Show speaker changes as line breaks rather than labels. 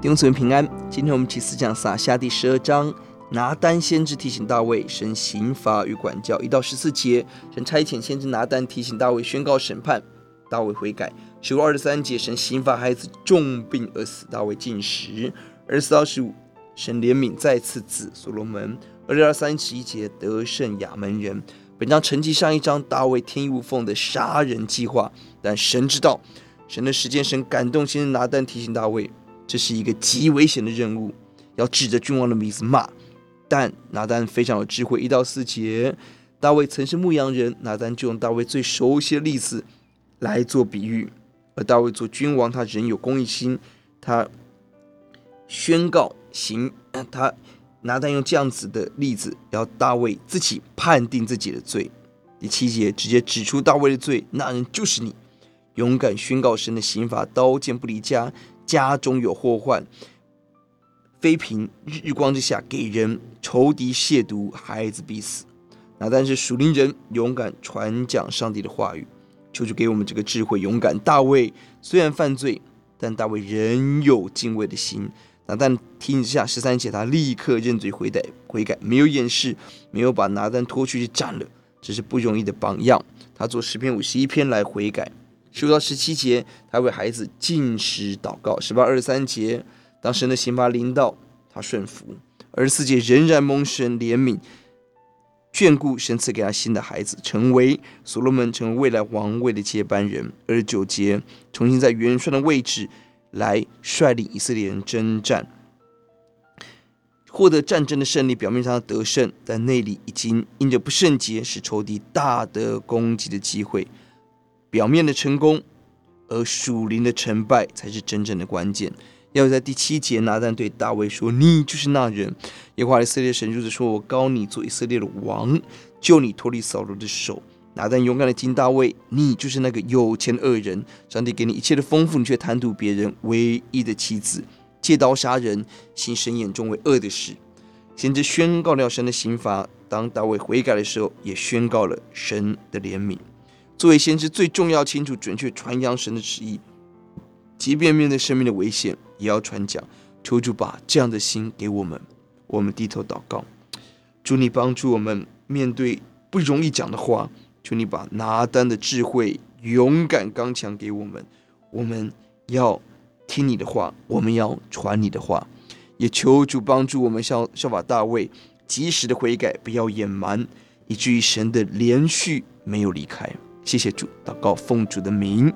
弟兄姊妹平安，今天我们一起思想撒下第十二章。拿单先知提醒大卫，神刑罚与管教，一到十四节，神差遣先知拿单提醒大卫，宣告审判，大卫悔改。十五二十三节，神刑罚孩子重病而死，大卫进食。二十四到十五，神怜悯再赐子所罗门。二十二三十一节，得胜亚门人。本章承继上一章大卫天衣无缝的杀人计划，但神知道，神的时间，神感动先知拿单提醒大卫。这是一个极危险的任务，要指着君王的名字骂。但拿单非常有智慧，一到四节，大卫曾是牧羊人，拿单就用大卫最熟悉的例子来做比喻。而大卫做君王，他仍有公义心，他宣告行，他拿单用这样子的例子，要大卫自己判定自己的罪。第七节直接指出大卫的罪，那人就是你，勇敢宣告神的刑罚，刀剑不离家。家中有祸患，妃嫔日日光之下给人仇敌亵渎，孩子必死。拿单是属灵人，勇敢传讲上帝的话语，求主给我们这个智慧，勇敢。大卫虽然犯罪，但大卫仍有敬畏的心。拿单提醒下十三节，他立刻认罪悔改，悔改没有掩饰，没有把拿单拖出去斩了，这是不容易的榜样。他做诗篇五十一篇来悔改。十五到十七节，他为孩子进食祷告。十八二十三节，当神的刑罚临到，他顺服。二十四节仍然蒙神怜悯，眷顾，神赐给他新的孩子，成为所罗门，成为未来王位的接班人。二十九节，重新在元帅的位置来率领以色列人征战，获得战争的胜利。表面上得胜，但内里已经因着不圣洁，使仇敌大得攻击的机会。表面的成功，而属灵的成败才是真正的关键。要在第七节，拿单对大卫说：“你就是那人。”耶和华以色列神如此说：“我高你做以色列的王，救你脱离扫罗的手。”拿单勇敢的敬大卫：“你就是那个有钱的恶人，上帝给你一切的丰富，你却贪图别人唯一的妻子，借刀杀人，行神眼中为恶的事。”先知宣告了神的刑罚，当大卫悔改的时候，也宣告了神的怜悯。作为先知，最重要、清楚、准确传扬神的旨意，即便面对生命的危险，也要传讲。求主把这样的心给我们。我们低头祷告，主你帮助我们面对不容易讲的话。求你把拿单的智慧、勇敢、刚强给我们。我们要听你的话，我们要传你的话。也求主帮助我们效效法大卫，及时的悔改，不要隐瞒，以至于神的连续没有离开。谢谢主，祷告奉主的名。